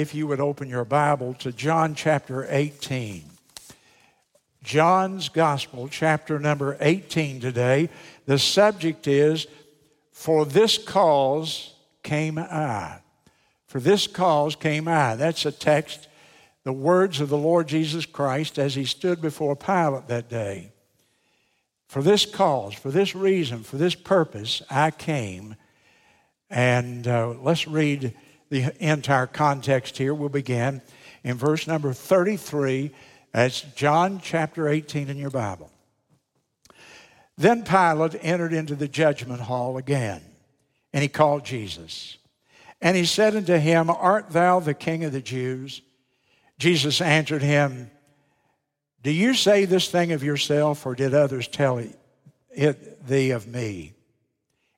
if you would open your Bible to John chapter 18. John's Gospel, chapter number 18 today. The subject is For this cause came I. For this cause came I. That's a text, the words of the Lord Jesus Christ as he stood before Pilate that day. For this cause, for this reason, for this purpose, I came. And uh, let's read the entire context here. We'll begin in verse number 33. That's John chapter 18 in your Bible. Then Pilate entered into the judgment hall again, and he called Jesus. And he said unto him, Art thou the king of the Jews? Jesus answered him, Do you say this thing of yourself, or did others tell it thee of me?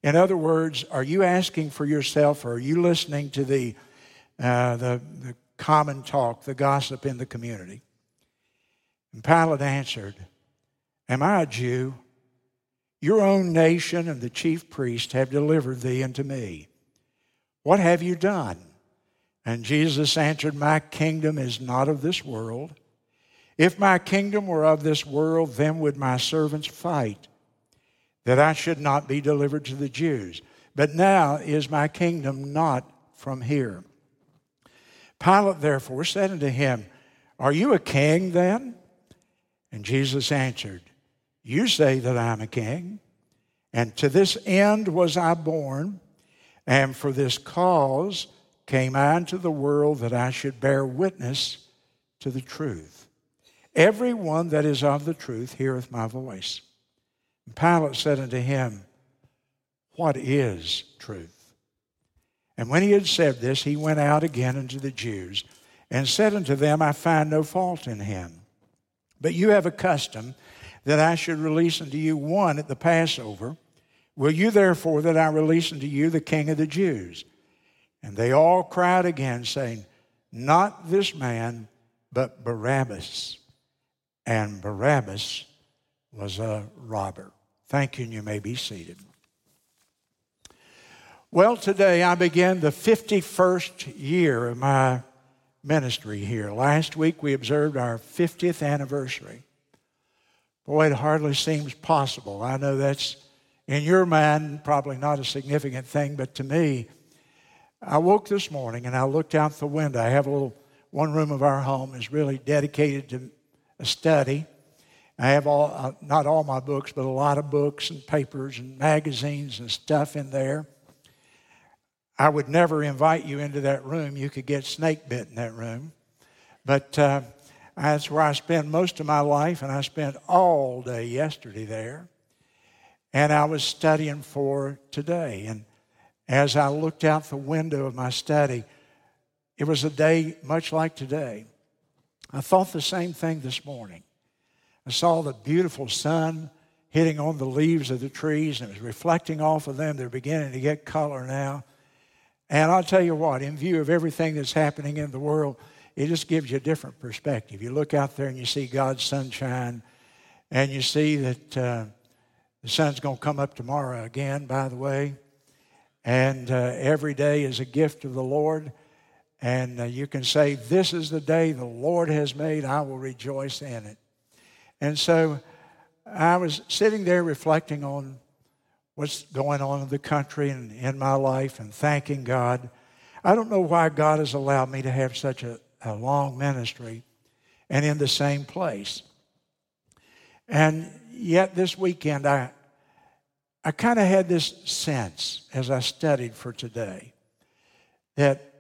In other words, are you asking for yourself or are you listening to the, uh, the, the common talk, the gossip in the community? And Pilate answered, Am I a Jew? Your own nation and the chief priest have delivered thee unto me. What have you done? And Jesus answered, My kingdom is not of this world. If my kingdom were of this world, then would my servants fight that I should not be delivered to the Jews. But now is my kingdom not from here. Pilate therefore said unto him, Are you a king then? And Jesus answered, You say that I am a king, and to this end was I born, and for this cause came I into the world that I should bear witness to the truth. Every one that is of the truth heareth my voice. Pilate said unto him, What is truth? And when he had said this, he went out again unto the Jews and said unto them, I find no fault in him. But you have a custom that I should release unto you one at the Passover. Will you therefore that I release unto you the king of the Jews? And they all cried again, saying, Not this man, but Barabbas. And Barabbas was a robber. Thank you, and you may be seated. Well, today I begin the 51st year of my ministry here. Last week we observed our 50th anniversary. Boy, it hardly seems possible. I know that's in your mind probably not a significant thing, but to me, I woke this morning and I looked out the window. I have a little, one room of our home is really dedicated to a study. I have all, uh, not all my books, but a lot of books and papers and magazines and stuff in there. I would never invite you into that room. You could get snake bit in that room. But uh, that's where I spend most of my life, and I spent all day yesterday there. And I was studying for today. And as I looked out the window of my study, it was a day much like today. I thought the same thing this morning. I saw the beautiful sun hitting on the leaves of the trees and it was reflecting off of them. They're beginning to get color now. And I'll tell you what, in view of everything that's happening in the world, it just gives you a different perspective. You look out there and you see God's sunshine, and you see that uh, the sun's going to come up tomorrow again, by the way. And uh, every day is a gift of the Lord. And uh, you can say, This is the day the Lord has made, I will rejoice in it. And so I was sitting there reflecting on what's going on in the country and in my life and thanking God. I don't know why God has allowed me to have such a, a long ministry and in the same place. And yet this weekend, I, I kind of had this sense as I studied for today that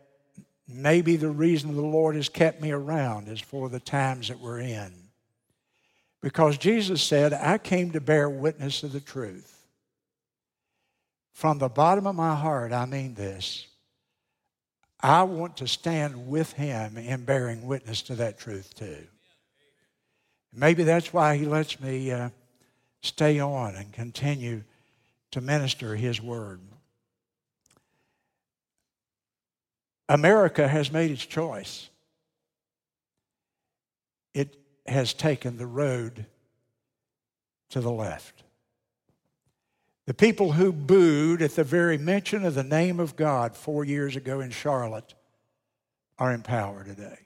maybe the reason the Lord has kept me around is for the times that we're in. Because Jesus said, I came to bear witness of the truth. From the bottom of my heart, I mean this. I want to stand with him in bearing witness to that truth too. Maybe that's why he lets me uh, stay on and continue to minister his word. America has made its choice. It has taken the road to the left. The people who booed at the very mention of the name of God four years ago in Charlotte are in power today,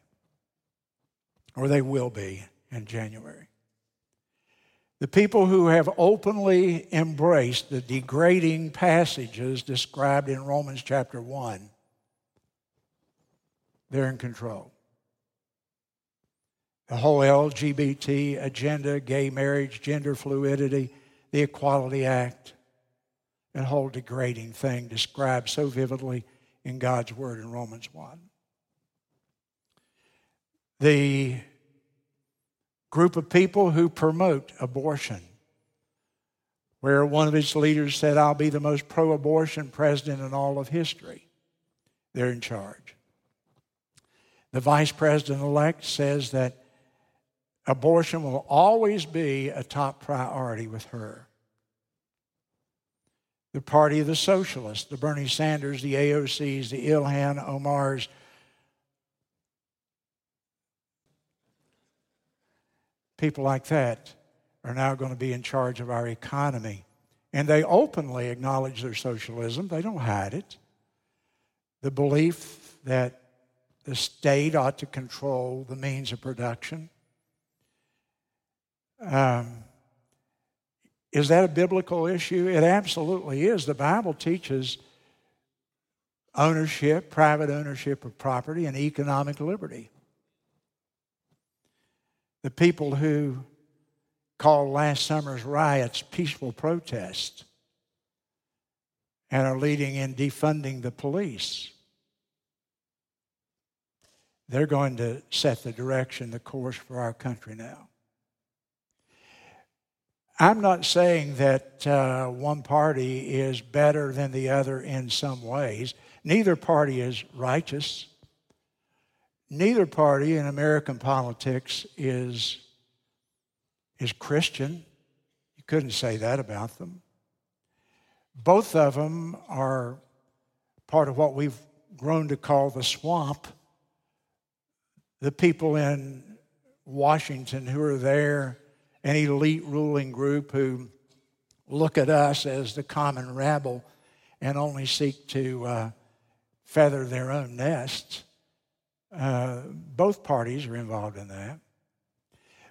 or they will be in January. The people who have openly embraced the degrading passages described in Romans chapter 1, they're in control. The whole LGBT agenda, gay marriage, gender fluidity, the Equality Act, that whole degrading thing described so vividly in God's Word in Romans 1. The group of people who promote abortion, where one of its leaders said, I'll be the most pro abortion president in all of history. They're in charge. The vice president elect says that abortion will always be a top priority with her. The party of the socialists, the Bernie Sanders, the AOCs, the Ilhan Omars, people like that are now going to be in charge of our economy. And they openly acknowledge their socialism, they don't hide it. The belief that the state ought to control the means of production. Um, is that a biblical issue? It absolutely is. The Bible teaches ownership, private ownership of property, and economic liberty the people who called last summer's riots peaceful protests and are leading in defunding the police. They're going to set the direction, the course for our country now. I'm not saying that uh, one party is better than the other in some ways. Neither party is righteous. Neither party in American politics is, is Christian. You couldn't say that about them. Both of them are part of what we've grown to call the swamp. The people in Washington who are there, an elite ruling group who look at us as the common rabble and only seek to uh, feather their own nests. Uh, both parties are involved in that.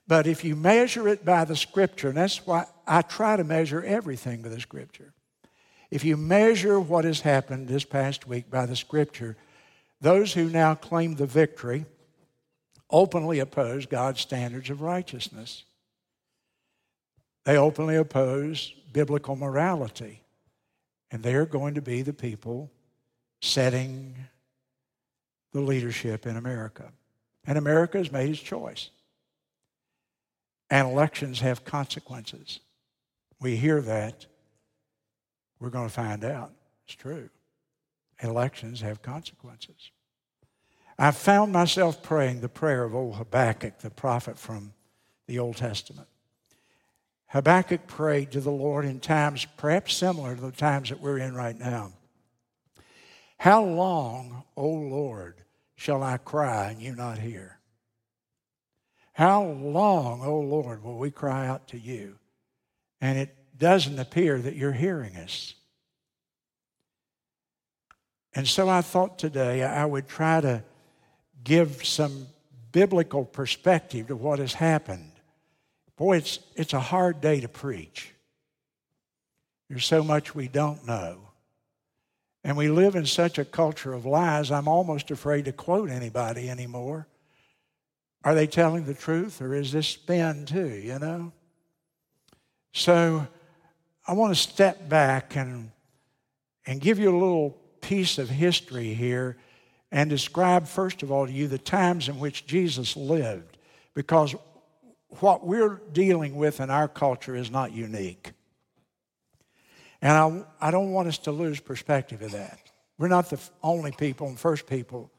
But if you measure it by the scripture, and that's why I try to measure everything by the scripture. If you measure what has happened this past week by the scripture, those who now claim the victory openly oppose God's standards of righteousness. They openly oppose biblical morality. And they are going to be the people setting the leadership in America. And America has made its choice. And elections have consequences. We hear that. We're going to find out. It's true. Elections have consequences. I found myself praying the prayer of old Habakkuk, the prophet from the Old Testament. Habakkuk prayed to the Lord in times perhaps similar to the times that we're in right now. How long, O Lord, shall I cry and you not hear? How long, O Lord, will we cry out to you? And it doesn't appear that you're hearing us. And so I thought today I would try to give some biblical perspective to what has happened. Boy, it's, it's a hard day to preach. There's so much we don't know. And we live in such a culture of lies, I'm almost afraid to quote anybody anymore. Are they telling the truth or is this spin too, you know? So I want to step back and, and give you a little piece of history here and describe, first of all, to you the times in which Jesus lived, because what we're dealing with in our culture is not unique. And I, I don't want us to lose perspective of that. We're not the only people and first people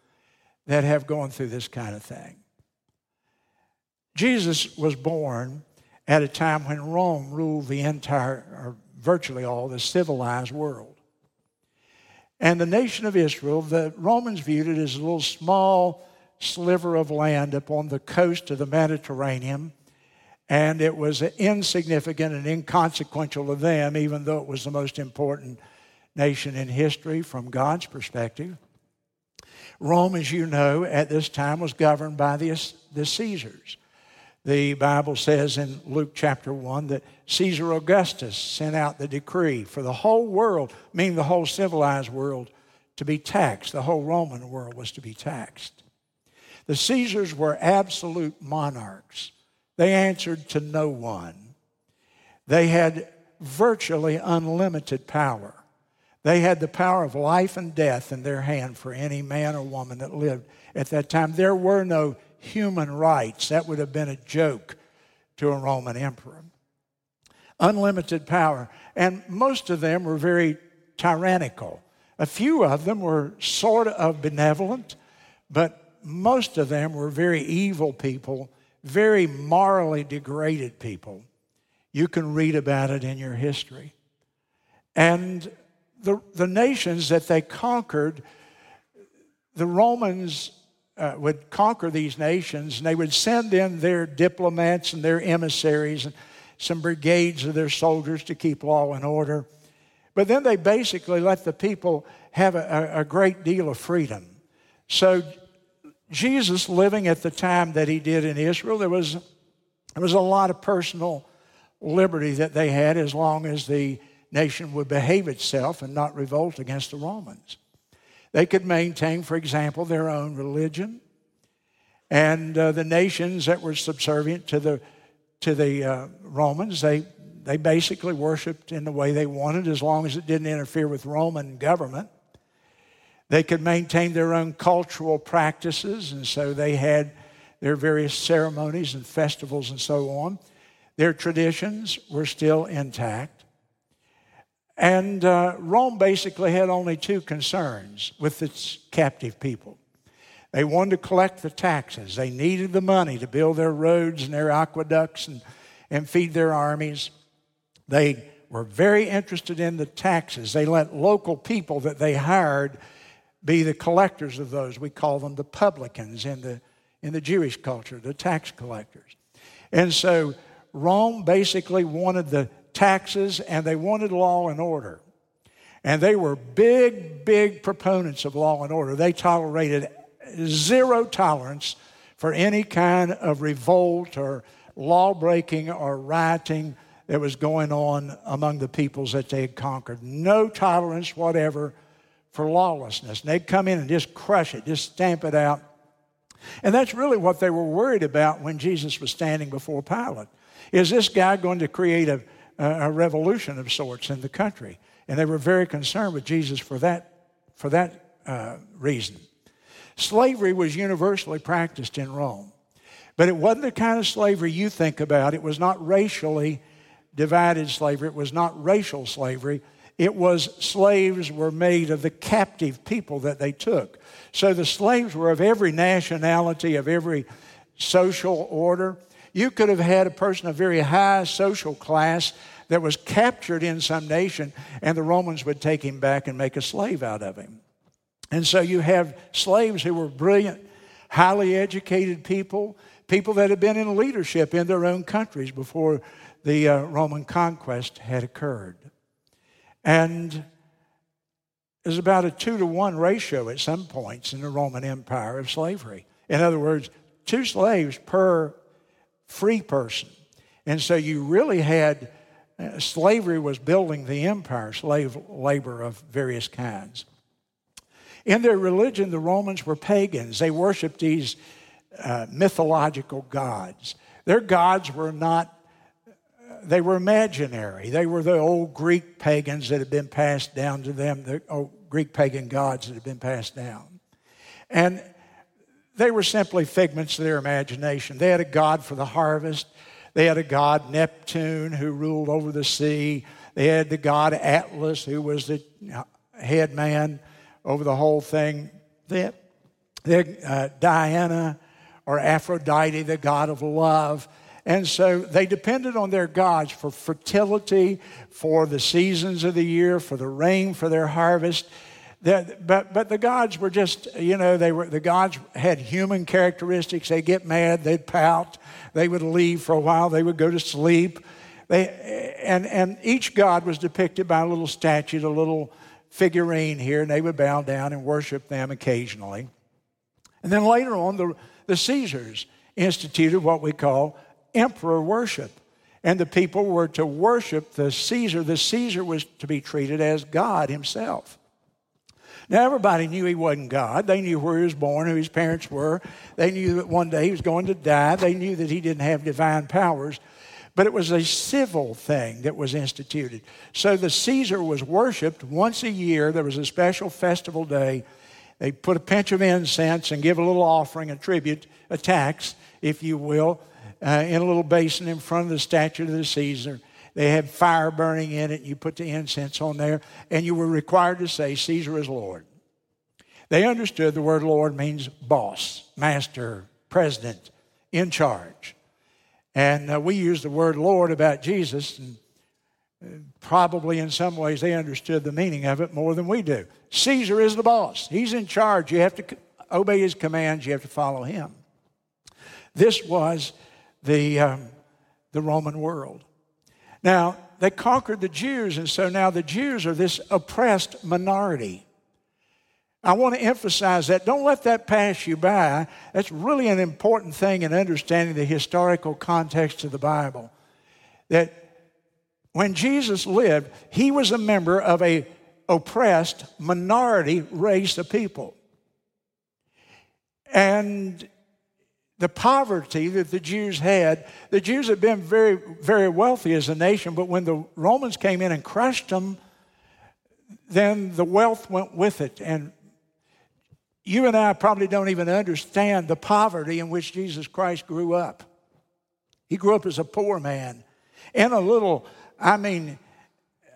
that have gone through this kind of thing. Jesus was born at a time when Rome ruled the entire, or virtually all, the civilized world. And the nation of Israel, the Romans viewed it as a little small sliver of land upon the coast of the Mediterranean and it was insignificant and inconsequential to them, even though it was the most important nation in history from God's perspective. Rome, as you know, at this time was governed by the, the Caesars. The Bible says in Luke chapter 1 that Caesar Augustus sent out the decree for the whole world, meaning the whole civilized world, to be taxed. The whole Roman world was to be taxed. The Caesars were absolute monarchs, they answered to no one. They had virtually unlimited power. They had the power of life and death in their hand for any man or woman that lived at that time. There were no human rights. That would have been a joke to a Roman emperor. Unlimited power. And most of them were very tyrannical. A few of them were sort of benevolent, but most of them were very evil people, very morally degraded people. You can read about it in your history. And the, the nations that they conquered, the Romans uh, would conquer these nations and they would send in their diplomats and their emissaries and some brigades of their soldiers to keep law and order. But then they basically let the people have a, a great deal of freedom. So, Jesus living at the time that he did in Israel, there was, there was a lot of personal liberty that they had as long as the nation would behave itself and not revolt against the Romans. They could maintain, for example, their own religion. And uh, the nations that were subservient to the, to the uh, Romans, they, they basically worshiped in the way they wanted as long as it didn't interfere with Roman government. They could maintain their own cultural practices, and so they had their various ceremonies and festivals and so on. Their traditions were still intact. And uh, Rome basically had only two concerns with its captive people. They wanted to collect the taxes. They needed the money to build their roads and their aqueducts and, and feed their armies. They were very interested in the taxes. They let local people that they hired be the collectors of those. We call them the publicans in the, in the Jewish culture, the tax collectors. And so Rome basically wanted the taxes, and they wanted law and order. And they were big, big proponents of law and order. They tolerated zero tolerance for any kind of revolt or law breaking or rioting that was going on among the peoples that they had conquered. No tolerance whatever for lawlessness. And they'd come in and just crush it, just stamp it out. And that's really what they were worried about when Jesus was standing before Pilate. Is this guy going to create a a revolution of sorts in the country. And they were very concerned with Jesus for that, for that uh, reason. Slavery was universally practiced in Rome, but it wasn't the kind of slavery you think about. It was not racially divided slavery, it was not racial slavery. It was slaves were made of the captive people that they took. So the slaves were of every nationality, of every social order. You could have had a person of very high social class that was captured in some nation, and the Romans would take him back and make a slave out of him. And so you have slaves who were brilliant, highly educated people, people that had been in leadership in their own countries before the uh, Roman conquest had occurred. And there's about a two to one ratio at some points in the Roman Empire of slavery. In other words, two slaves per free person. And so you really had uh, slavery was building the empire, slave labor of various kinds. In their religion, the Romans were pagans. They worshiped these uh, mythological gods. Their gods were not, they were imaginary. They were the old Greek pagans that had been passed down to them, the old Greek pagan gods that had been passed down. And they were simply figments of their imagination. They had a god for the harvest. They had a god, Neptune, who ruled over the sea. They had the god Atlas, who was the head man over the whole thing. They had, they had uh, Diana or Aphrodite, the god of love. And so they depended on their gods for fertility, for the seasons of the year, for the rain, for their harvest. That, but, but the gods were just, you know, they were, the gods had human characteristics. They'd get mad, they'd pout, they would leave for a while, they would go to sleep. They, and, and each god was depicted by a little statue, a little figurine here, and they would bow down and worship them occasionally. And then later on, the, the Caesars instituted what we call emperor worship. And the people were to worship the Caesar. The Caesar was to be treated as God himself. Now, everybody knew he wasn't God. They knew where he was born, who his parents were. They knew that one day he was going to die. They knew that he didn't have divine powers. But it was a civil thing that was instituted. So the Caesar was worshiped once a year. There was a special festival day. They put a pinch of incense and give a little offering, a tribute, a tax, if you will, uh, in a little basin in front of the statue of the Caesar. They had fire burning in it, and you put the incense on there, and you were required to say, Caesar is Lord. They understood the word Lord means boss, master, president, in charge. And uh, we use the word Lord about Jesus, and uh, probably in some ways they understood the meaning of it more than we do. Caesar is the boss, he's in charge. You have to obey his commands, you have to follow him. This was the, um, the Roman world. Now, they conquered the Jews, and so now the Jews are this oppressed minority. I want to emphasize that. Don't let that pass you by. That's really an important thing in understanding the historical context of the Bible. That when Jesus lived, he was a member of a oppressed minority race of people. And the poverty that the Jews had, the Jews had been very, very wealthy as a nation, but when the Romans came in and crushed them, then the wealth went with it. And you and I probably don't even understand the poverty in which Jesus Christ grew up. He grew up as a poor man in a little, I mean,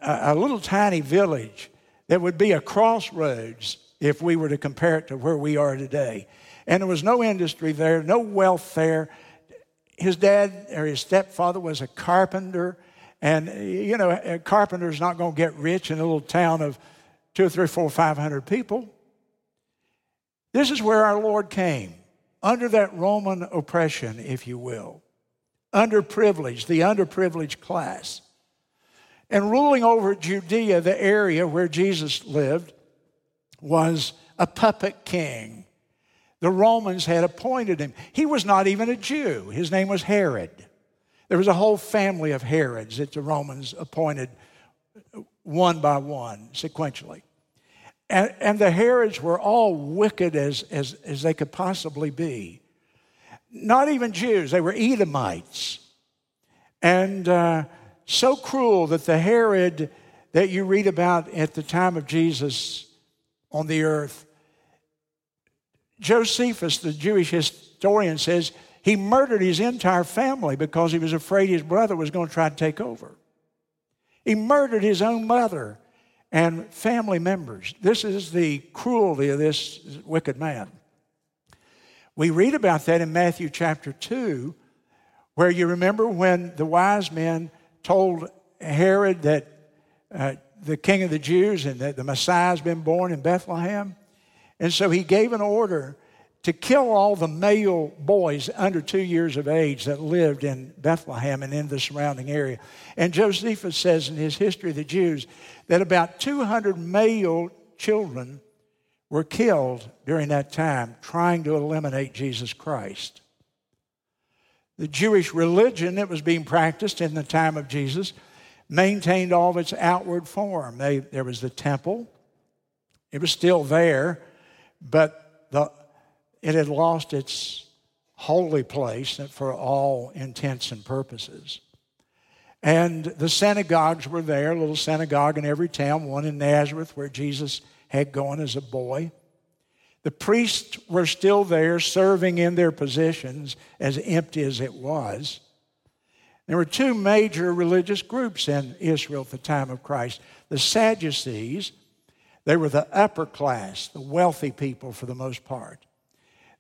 a, little tiny village that would be a crossroads if we were to compare it to where we are today. And there was no industry there, no wealth there. His dad or his stepfather was a carpenter. And, you know, a carpenter's not going to get rich in a little town of two three, four, five hundred people. This is where our Lord came, under that Roman oppression, if you will, underprivileged, the underprivileged class. And ruling over Judea, the area where Jesus lived, was a puppet king. The Romans had appointed him. He was not even a Jew, his name was Herod. There was a whole family of Herods that the Romans appointed one by one, sequentially. And, and the Herods were all wicked as, as, as they could possibly be. Not even Jews, they were Edomites. And uh, so cruel that the Herod that you read about at the time of Jesus on the earth, Josephus, the Jewish historian, says he murdered his entire family because he was afraid his brother was going to try to take over. He murdered his own mother and family members. This is the cruelty of this wicked man. We read about that in Matthew chapter 2, where you remember when the wise men told Herod that uh, the king of the Jews and that the Messiah has been born in Bethlehem. And so he gave an order to kill all the male boys under two years of age that lived in Bethlehem and in the surrounding area. And Josephus says in his History of the Jews that about 200 male children were killed during that time trying to eliminate Jesus Christ. The Jewish religion that was being practiced in the time of Jesus maintained all of its outward form. They, there was the temple, it was still there, but the it had lost its holy place for all intents and purposes. And the synagogues were there, a little synagogue in every town, one in Nazareth where Jesus had gone as a boy. The priests were still there serving in their positions, as empty as it was. There were two major religious groups in Israel at the time of Christ the Sadducees, they were the upper class, the wealthy people for the most part.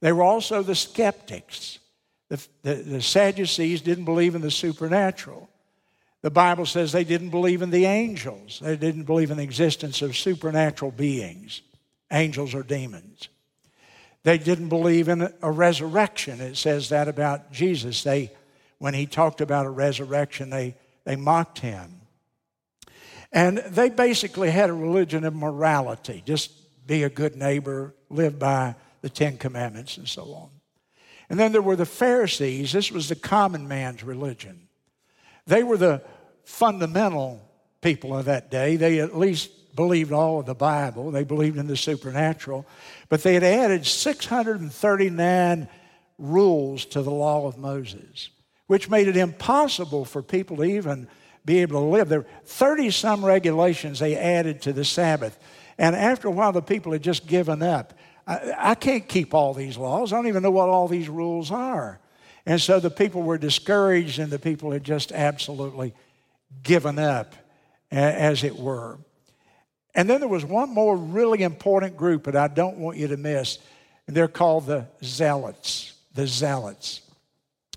They were also the skeptics. The, the, the, Sadducees didn't believe in the supernatural. The Bible says they didn't believe in the angels, they didn't believe in the existence of supernatural beings, angels or demons. They didn't believe in a resurrection. It says that about Jesus. They, when he talked about a resurrection, they, they mocked him. And they basically had a religion of morality just be a good neighbor, live by the Ten Commandments and so on. And then there were the Pharisees. This was the common man's religion. They were the fundamental people of that day. They at least believed all of the Bible, they believed in the supernatural, but they had added 639 rules to the law of Moses, which made it impossible for people to even be able to live. There were 30 some regulations they added to the Sabbath. And after a while, the people had just given up. I, I, can't keep all these laws. I don't even know what all these rules are. And so the people were discouraged, and the people had just absolutely given up, as it were. And then there was one more really important group that I don't want you to miss, and they're called the Zealots. The Zealots.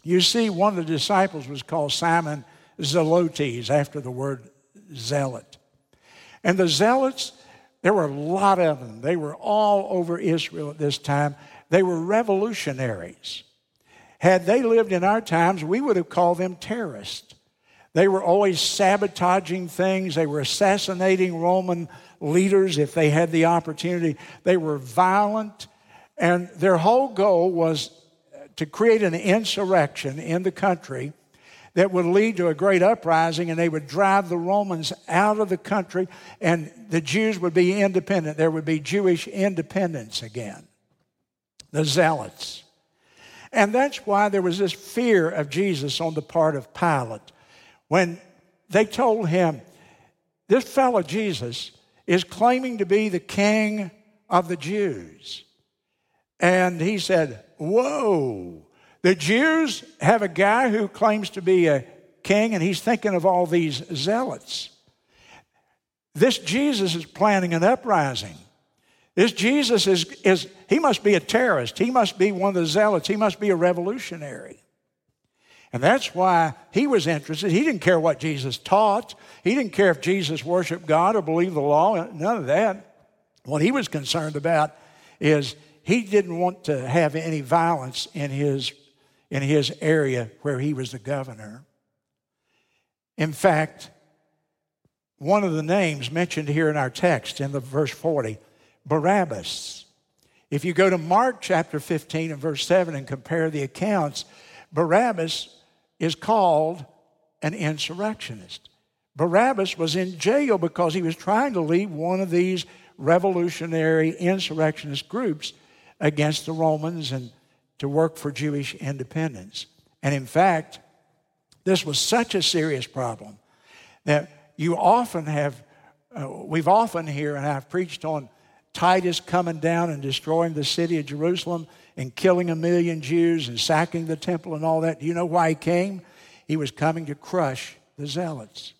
You see, one of the disciples was called Simon Zelotes, after the word zealot. And the Zealots, there were a lot of them. They were all over Israel at this time. They were revolutionaries. Had they lived in our times, we would have called them terrorists. They were always sabotaging things. They were assassinating Roman leaders if they had the opportunity. They were violent. And their whole goal was to create an insurrection in the country that would lead to a great uprising and they would drive the Romans out of the country and the Jews would be independent. There would be Jewish independence again. The Zealots. And that's why there was this fear of Jesus on the part of Pilate. When they told him, This fellow Jesus is claiming to be the king of the Jews. And he said, Whoa, the Jews have a guy who claims to be a king, and he's thinking of all these zealots. This Jesus is planning an uprising. This Jesus is, is, he must be a terrorist. He must be one of the zealots. He must be a revolutionary. And that's why he was interested. He didn't care what Jesus taught, he didn't care if Jesus worshiped God or believed the law, none of that. What he was concerned about is he didn't want to have any violence in his, in his area where he was the governor. In fact, one of the names mentioned here in our text in the verse 40 Barabbas. If you go to Mark chapter 15 and verse 7 and compare the accounts, Barabbas is called an insurrectionist. Barabbas was in jail because he was trying to lead one of these revolutionary insurrectionist groups against the Romans and to work for Jewish independence. And in fact, this was such a serious problem that you often have, uh, we've often here, and I've preached on Titus coming down and destroying the city of Jerusalem and killing a million Jews and sacking the temple and all that. Do you know why he came? He was coming to crush the zealots.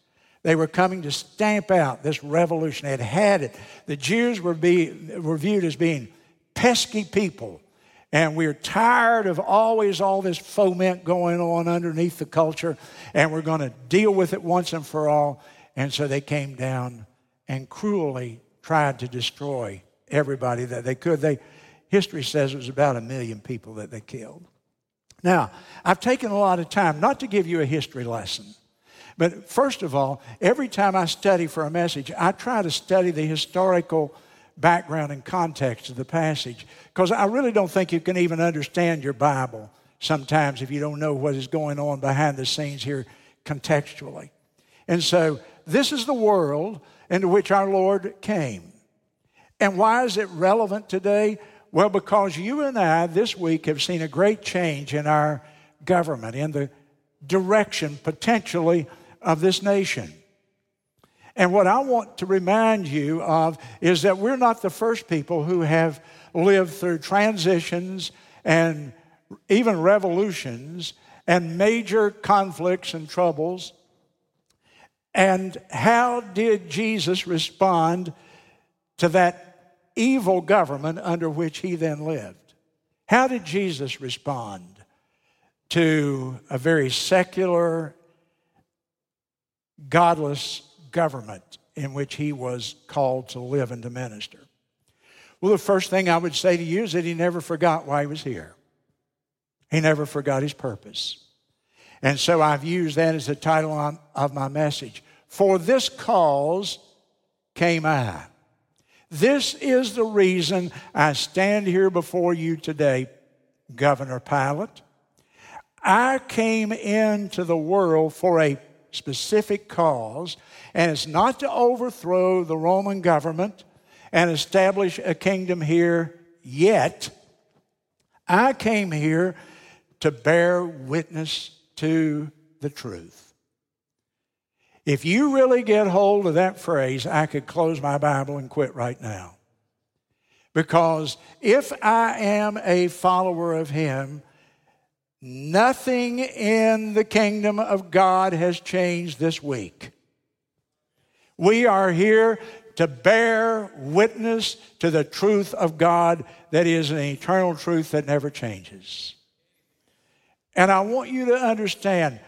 They were coming to stamp out this revolution. They had had it. The Jews were, be, were viewed as being pesky people. And we're tired of always all this foment going on underneath the culture, and we're going to deal with it once and for all. And so they came down and cruelly tried to destroy everybody that they could. They, history says it was about a million people that they killed. Now, I've taken a lot of time not to give you a history lesson, but first of all, every time I study for a message, I try to study the historical background and context of the passage because I really don't think you can even understand your Bible sometimes if you don't know what is going on behind the scenes here contextually. And so, this is the world into which our Lord came. And why is it relevant today? Well, because you and I this week have seen a great change in our government, in the direction potentially of this nation. And what I want to remind you of is that we're not the first people who have lived through transitions and even revolutions and major conflicts and troubles. And how did Jesus respond to that evil government under which he then lived. How did Jesus respond to a very secular, godless government in which he was called to live and to minister? Well, the first thing I would say to you is that he never forgot why he was here. He never forgot his purpose. And so I've used that as the title of my message. For this cause came I. This is the reason I stand here before you today, Governor Pilate. I came into the world for a specific cause, and it's not to overthrow the Roman government and establish a kingdom here yet. I came here to bear witness to the truth. If you really get hold of that phrase, I could close my Bible and quit right now. Because if I am a follower of Him, nothing in the kingdom of God has changed this week. We are here to bear witness to the truth of God that is an eternal truth that never changes. And I want you to understand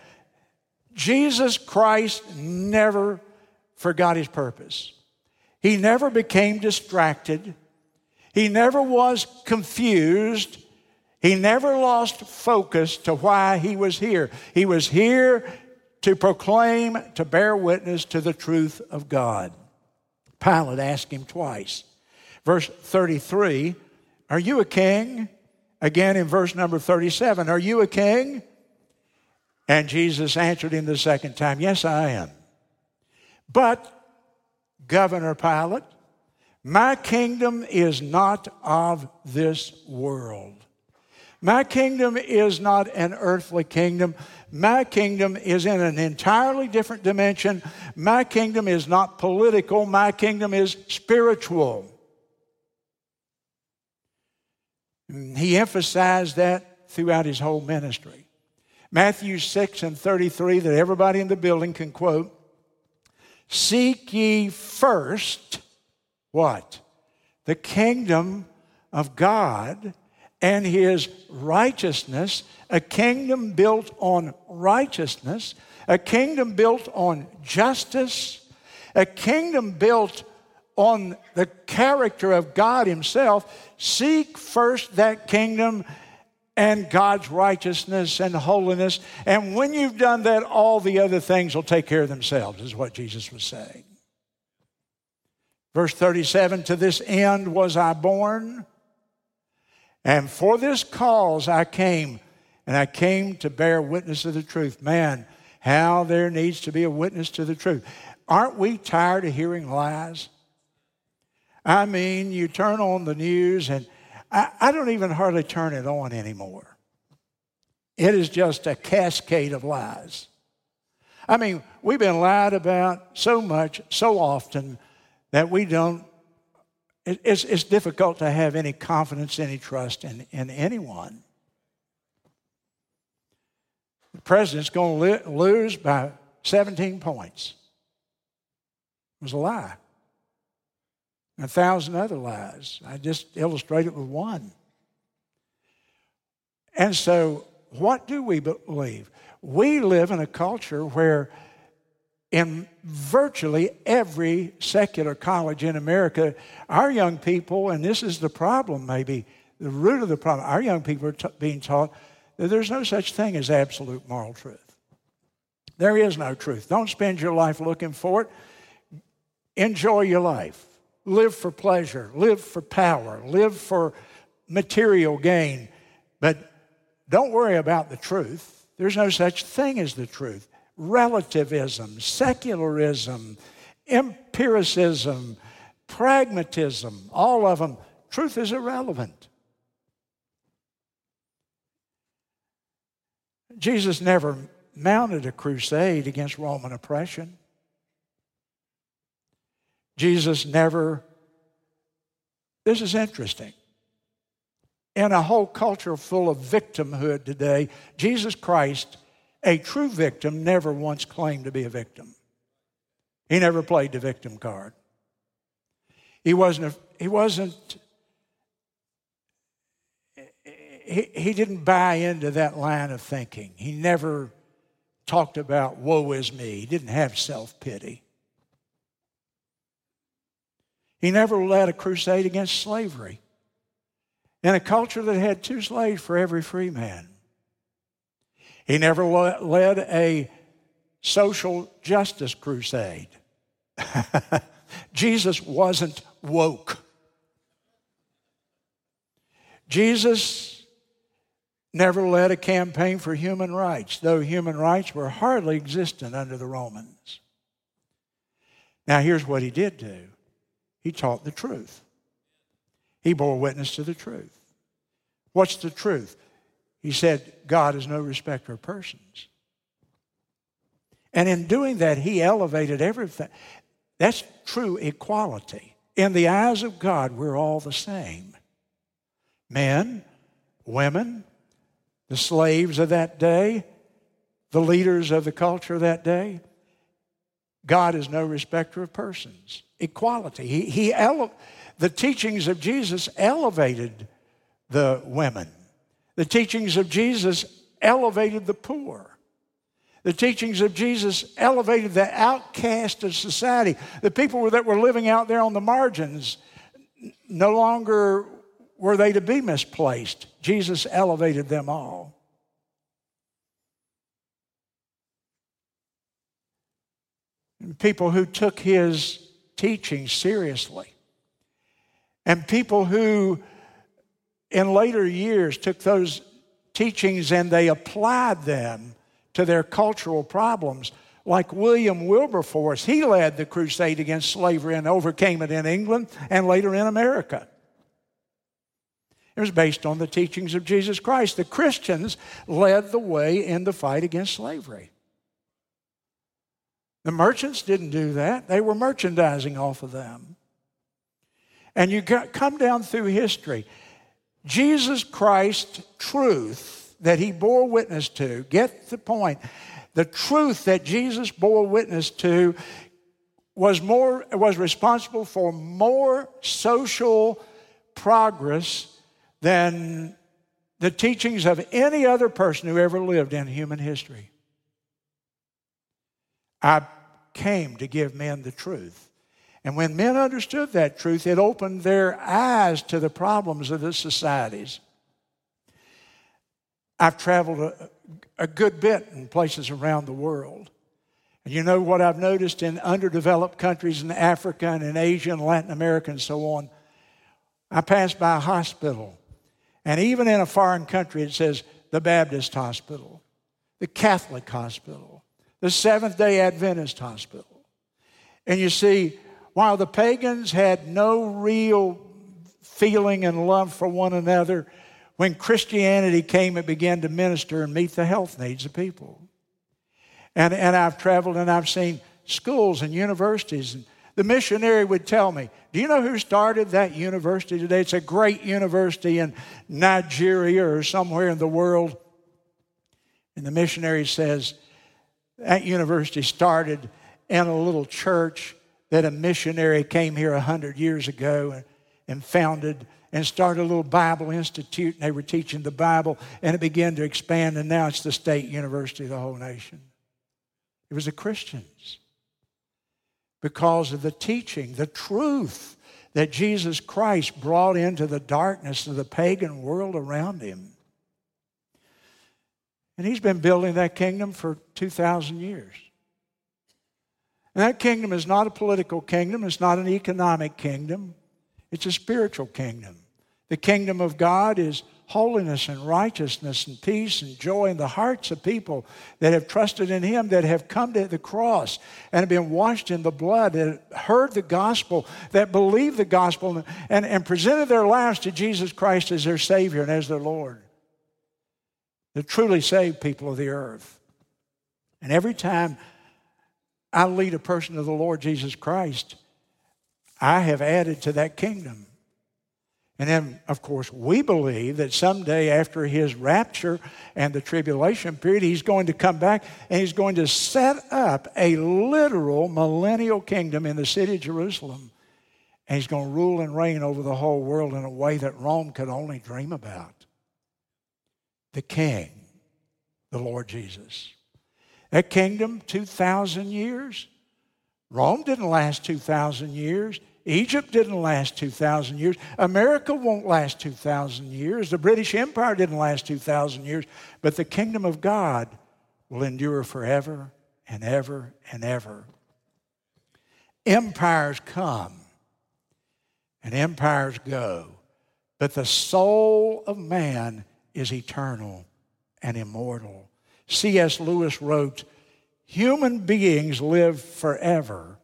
Jesus Christ never forgot his purpose. He never became distracted. He never was confused. He never lost focus to why he was here. He was here to proclaim, to bear witness to the truth of God. Pilate asked him twice. Verse 33 Are you a king? Again in verse number 37, Are you a king? And Jesus answered him the second time, Yes, I am. But, Governor Pilate, my kingdom is not of this world. My kingdom is not an earthly kingdom. My kingdom is in an entirely different dimension. My kingdom is not political. My kingdom is spiritual. He emphasized that throughout his whole ministry. Matthew 6 and 33, that everybody in the building can quote Seek ye first what? The kingdom of God and his righteousness, a kingdom built on righteousness, a kingdom built on justice, a kingdom built on the character of God Himself, seek first that kingdom and God's righteousness and holiness. And when you've done that, all the other things will take care of themselves, is what Jesus was saying. Verse 37 To this end was I born, and for this cause I came, and I came to bear witness of the truth. Man, how there needs to be a witness to the truth. Aren't we tired of hearing lies? I mean, you turn on the news, and I, I don't even hardly turn it on anymore. It is just a cascade of lies. I mean, we've been lied about so much, so often, that we don't, it's, it's difficult to have any confidence, any trust in, in anyone. The president's going to lose by 17 points. It was a lie a thousand other lies. I just illustrate it with one. And so, what do we believe? We live in a culture where, in virtually every secular college in America, our young people, and this is the problem maybe, the root of the problem, our young people are t- being taught that there's no such thing as absolute moral truth. There is no truth. Don't spend your life looking for it. Enjoy your life live for pleasure, live for power, live for material gain, but don't worry about the truth. There's no such thing as the truth. Relativism, secularism, empiricism, pragmatism, all of them, truth is irrelevant. Jesus never mounted a crusade against Roman oppression. Jesus never, this is interesting. In a whole culture full of victimhood today, Jesus Christ, a true victim, never once claimed to be a victim. He never played the victim card. He wasn't, a, he wasn't, he, he didn't buy into that line of thinking. He never talked about woe is me. He didn't have self pity. He never led a crusade against slavery in a culture that had two slaves for every free man. He never led a social justice crusade. Jesus wasn't woke. Jesus never led a campaign for human rights, though human rights were hardly existent under the Romans. Now, here's what he did do he taught the truth, he bore witness to the truth. What's the truth? He said, God is no respecter of persons. And in doing that, he elevated everything. That's true equality. In the eyes of God, we're all the same men, women, the slaves of that day, the leaders of the culture of that day. God is no respecter of persons. Equality. He, he ele- the teachings of Jesus elevated the women. The teachings of Jesus elevated the poor. The teachings of Jesus elevated the outcast of society. The people that were living out there on the margins no longer were they to be misplaced. Jesus elevated them all. And people who took his teaching seriously. And people who, in later years, took those teachings and they applied them to their cultural problems. Like William Wilberforce, he led the crusade against slavery and overcame it in England and later in America. It was based on the teachings of Jesus Christ. The Christians led the way in the fight against slavery. The merchants didn't do that, they were merchandising off of them. And you come down through history. Jesus Christ's truth that he bore witness to, get the point, the truth that Jesus bore witness to was more was responsible for more social progress than the teachings of any other person who ever lived in human history. I came to give men the truth. And when men understood that truth, it opened their eyes to the problems of the societies. I've traveled a, a good bit in places around the world. And you know what I've noticed in underdeveloped countries in Africa and in Asia and Latin America and so on? I passed by a hospital and even in a foreign country, it says the Baptist hospital, the Catholic hospital, the Seventh day Adventist hospital. And you see, while the pagans had no real feeling and love for one another, when Christianity came, it began to minister and meet the health needs of people. And, and I've traveled and I've seen schools and universities and the missionary would tell me, Do you know who started that university today? It's a great university in Nigeria or somewhere in the world. And the missionary says, That university started in a little church that a missionary came here a hundred years ago and founded and started a little Bible institute, and they were teaching the Bible, and it began to expand, and now it's the state university of the whole nation. It was the Christians because of the teaching, the truth that Jesus Christ brought into the darkness of the pagan world around him. And he's been building that kingdom for 2,000 years. And that kingdom is not a political kingdom, it's not an economic kingdom, it's a spiritual kingdom. The kingdom of God is holiness and righteousness and peace and joy in the hearts of people that have trusted in Him, that have come to the cross and have been washed in the blood, that heard the gospel, that believe the gospel, and, and presented their lives to Jesus Christ as their Savior and as their Lord. The truly saved people of the earth. And every time I lead a person to the Lord Jesus Christ, I have added to that kingdom. And then, of course, we believe that someday after his rapture and the tribulation period, he's going to come back and he's going to set up a literal millennial kingdom in the city of Jerusalem. And he's going to rule and reign over the whole world in a way that Rome could only dream about. The king, the Lord Jesus. That kingdom, 2,000 years. Rome didn't last 2,000 years. Egypt didn't last 2,000 years. America won't last 2,000 years. The British Empire didn't last 2,000 years. But the kingdom of God will endure forever and ever and ever. Empires come and empires go, but the soul of man is eternal and immortal. C.S. Lewis wrote, Human beings live forever,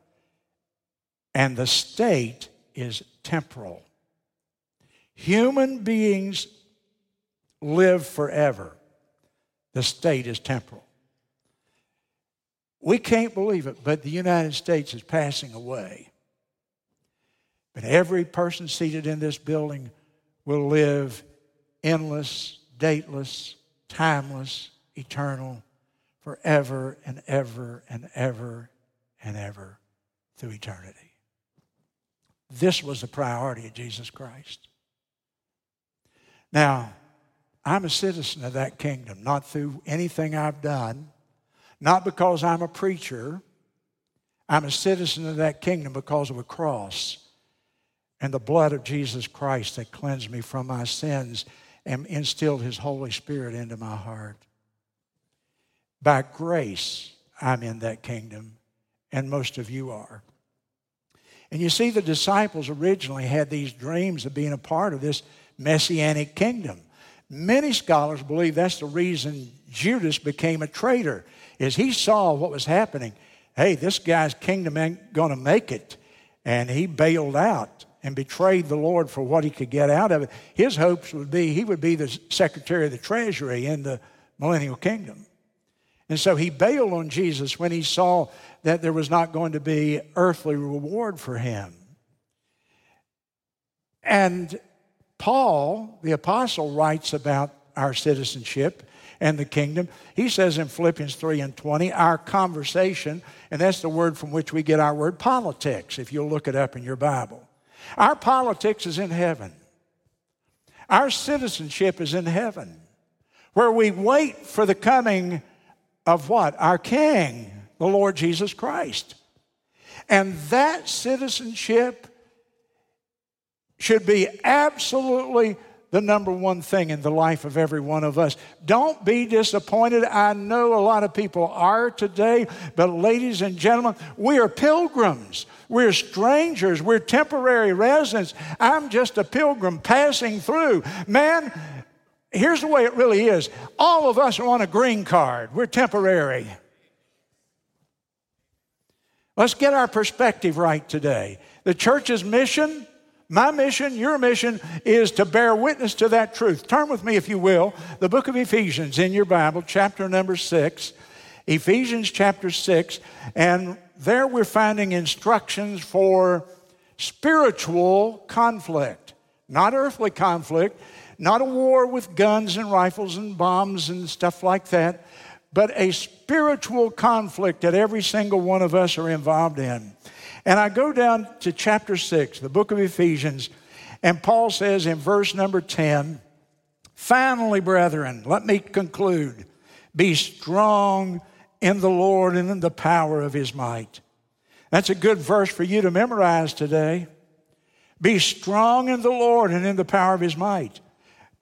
and the state is temporal. Human beings live forever, the state is temporal. We can't believe it, but the United States is passing away. But every person seated in this building will live endless, dateless, timeless, eternal, forever and ever and ever and ever through eternity. This was the priority of Jesus Christ. Now, I'm a citizen of that kingdom, not through anything I've done, not because I'm a preacher. I'm a citizen of that kingdom because of a cross and the blood of Jesus Christ that cleansed me from my sins and instilled His Holy Spirit into my heart. By grace, I'm in that kingdom, and most of you are. And you see, the disciples originally had these dreams of being a part of this messianic kingdom. Many scholars believe that's the reason Judas became a traitor, is he saw what was happening. Hey, this guy's kingdom ain't going to make it. And he bailed out and betrayed the Lord for what he could get out of it. His hopes would be he would be the secretary of the treasury in the millennial kingdom. And so he bailed on Jesus when he saw that there was not going to be earthly reward for him. And Paul, the apostle, writes about our citizenship and the kingdom. He says in Philippians 3 and 20, our conversation, and that's the word from which we get our word politics, if you'll look it up in your Bible. Our politics is in heaven. Our citizenship is in heaven, where we wait for the coming of what? Our King, the Lord Jesus Christ. And that citizenship should be absolutely the number one thing in the life of every one of us. Don't be disappointed. I know a lot of people are today, but ladies and gentlemen, we are pilgrims. We're strangers. We're temporary residents. I'm just a pilgrim passing through. Man, here's the way it really is all of us are on a green card, we're temporary. Let's get our perspective right today. The church's mission my mission, your mission, is to bear witness to that truth. Turn with me, if you will, the book of Ephesians in your Bible, chapter number six. Ephesians chapter six, and there we're finding instructions for spiritual conflict, not earthly conflict, not a war with guns and rifles and bombs and stuff like that, but a spiritual conflict that every single one of us are involved in. And I go down to chapter 6, the book of Ephesians, and Paul says in verse number 10, Finally, brethren, let me conclude be strong in the Lord and in the power of his might. That's a good verse for you to memorize today. Be strong in the Lord and in the power of his might.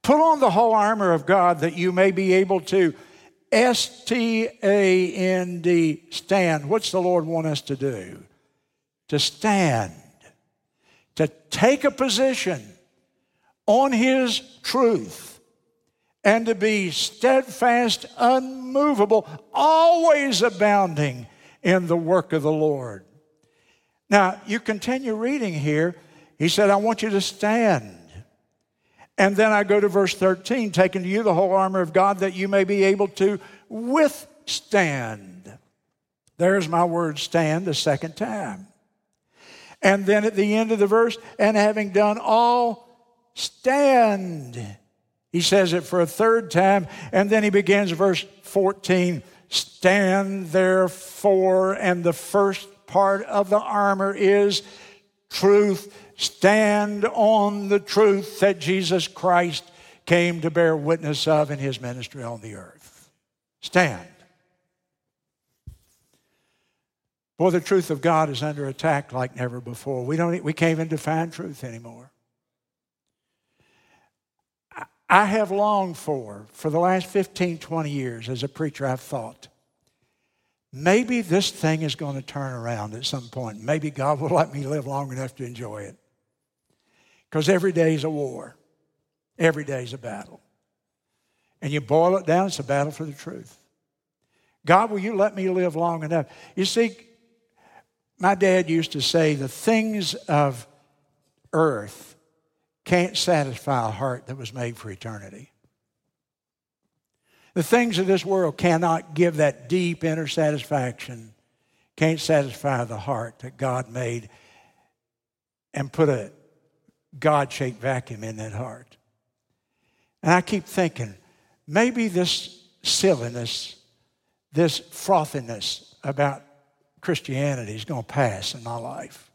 Put on the whole armor of God that you may be able to S T A N D, stand. What's the Lord want us to do? to stand, to take a position on His truth, and to be steadfast, unmovable, always abounding in the work of the Lord. Now, you continue reading here. He said, I want you to stand. And then I go to verse 13, taking to you the whole armor of God that you may be able to withstand. There's my word stand the second time. And then at the end of the verse, and having done all, stand. He says it for a third time, and then he begins verse 14 Stand therefore, and the first part of the armor is truth. Stand on the truth that Jesus Christ came to bear witness of in his ministry on the earth. Stand. Boy, the truth of God is under attack like never before. We, don't, we can't even define truth anymore. I have longed for, for the last 15, 20 years as a preacher, I've thought, maybe this thing is going to turn around at some point. Maybe God will let me live long enough to enjoy it. Because every day is a war, every day is a battle. And you boil it down, it's a battle for the truth. God, will you let me live long enough? You see, my dad used to say the things of earth can't satisfy a heart that was made for eternity. The things of this world cannot give that deep inner satisfaction, can't satisfy the heart that God made and put a God shaped vacuum in that heart. And I keep thinking, maybe this silliness, this frothiness about Christianity is going to pass in my life.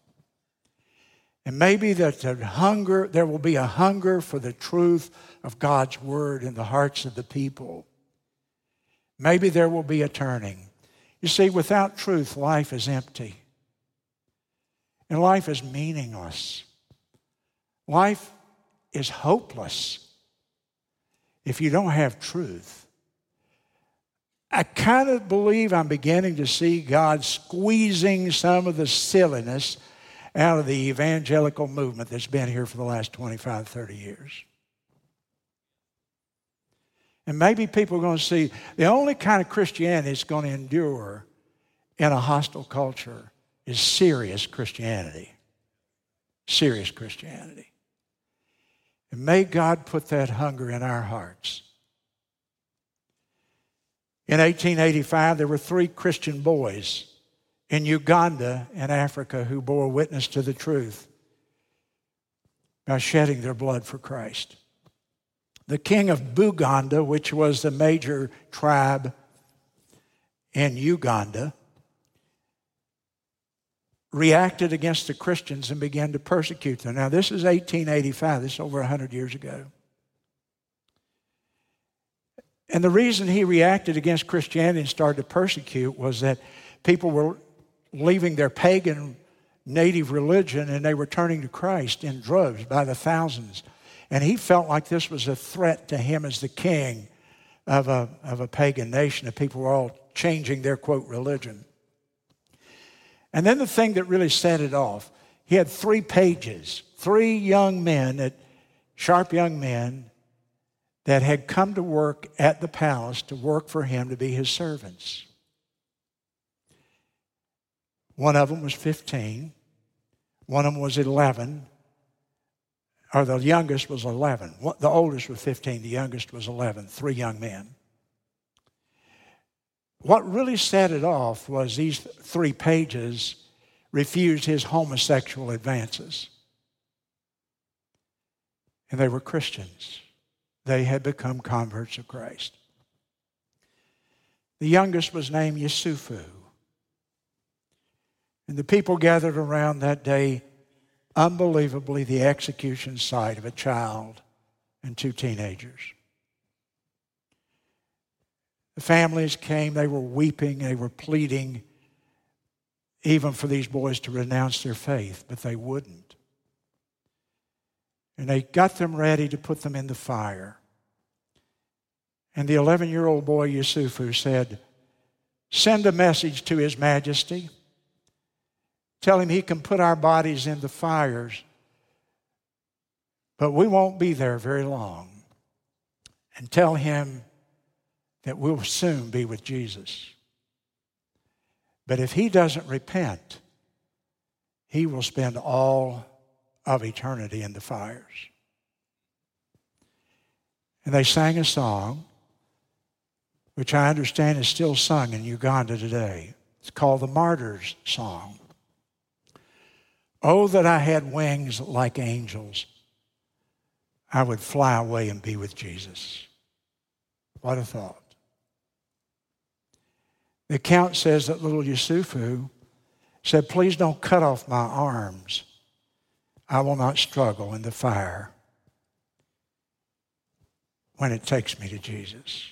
And maybe that the hunger, there will be a hunger for the truth of God's word in the hearts of the people. Maybe there will be a turning. You see, without truth, life is empty. And life is meaningless. Life is hopeless if you don't have truth. I kind of believe I'm beginning to see God squeezing some of the silliness out of the evangelical movement that's been here for the last 25, 30 years. And maybe people are going to see the only kind of Christianity that's going to endure in a hostile culture is serious Christianity. Serious Christianity. And may God put that hunger in our hearts. In 1885, there were three Christian boys in Uganda and Africa who bore witness to the truth by shedding their blood for Christ. The king of Buganda, which was the major tribe in Uganda, reacted against the Christians and began to persecute them. Now, this is 1885, this is over 100 years ago. And the reason he reacted against Christianity and started to persecute was that people were leaving their pagan native religion and they were turning to Christ in droves by the thousands. And he felt like this was a threat to him as the king of a, of a pagan nation, that people were all changing their quote religion. And then the thing that really set it off, he had three pages, three young men, sharp young men, that had come to work at the palace to work for him to be his servants. One of them was 15, one of them was 11, or the youngest was 11. The oldest was 15, the youngest was 11, three young men. What really set it off was these three pages refused his homosexual advances. And they were Christians. They had become converts of Christ. The youngest was named Yusufu. And the people gathered around that day, unbelievably, the execution site of a child and two teenagers. The families came, they were weeping, they were pleading, even for these boys to renounce their faith, but they wouldn't. And they got them ready to put them in the fire. And the 11 year old boy Yusufu said, Send a message to His Majesty. Tell him he can put our bodies in the fires, but we won't be there very long. And tell him that we'll soon be with Jesus. But if he doesn't repent, he will spend all of eternity in the fires. And they sang a song, which I understand is still sung in Uganda today. It's called the Martyrs Song. Oh, that I had wings like angels. I would fly away and be with Jesus. What a thought. The account says that little Yusufu said, Please don't cut off my arms. I will not struggle in the fire when it takes me to Jesus.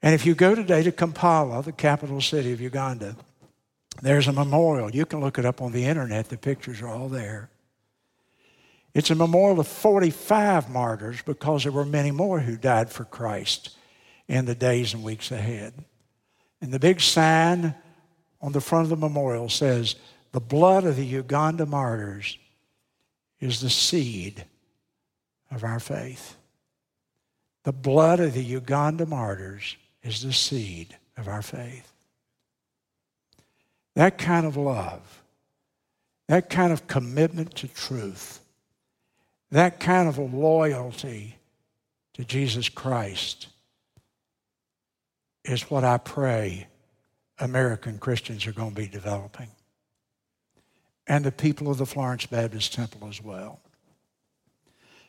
And if you go today to Kampala, the capital city of Uganda, there's a memorial. You can look it up on the internet, the pictures are all there. It's a memorial of 45 martyrs because there were many more who died for Christ in the days and weeks ahead. And the big sign on the front of the memorial says, The blood of the Uganda martyrs is the seed of our faith. The blood of the Uganda martyrs is the seed of our faith. That kind of love, that kind of commitment to truth, that kind of loyalty to Jesus Christ is what I pray American Christians are going to be developing. And the people of the Florence Baptist Temple as well.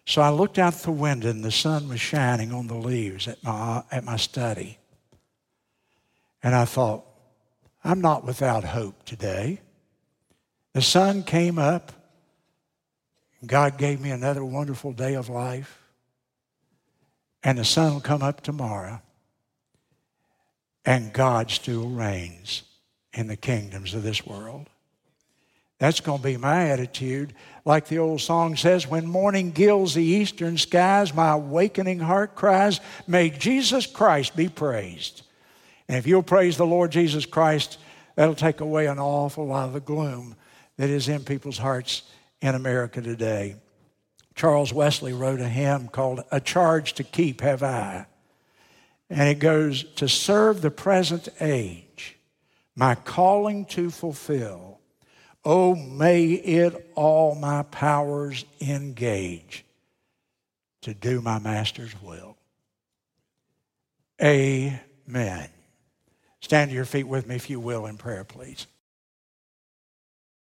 So I looked out the window and the sun was shining on the leaves at my, at my study. And I thought, I'm not without hope today. The sun came up. God gave me another wonderful day of life. And the sun will come up tomorrow. And God still reigns in the kingdoms of this world. That's going to be my attitude. Like the old song says, when morning gills the eastern skies, my awakening heart cries, May Jesus Christ be praised. And if you'll praise the Lord Jesus Christ, that'll take away an awful lot of the gloom that is in people's hearts in America today. Charles Wesley wrote a hymn called A Charge to Keep Have I. And it goes, To serve the present age, my calling to fulfill. Oh, may it all my powers engage to do my master's will. Amen. Stand to your feet with me, if you will, in prayer, please.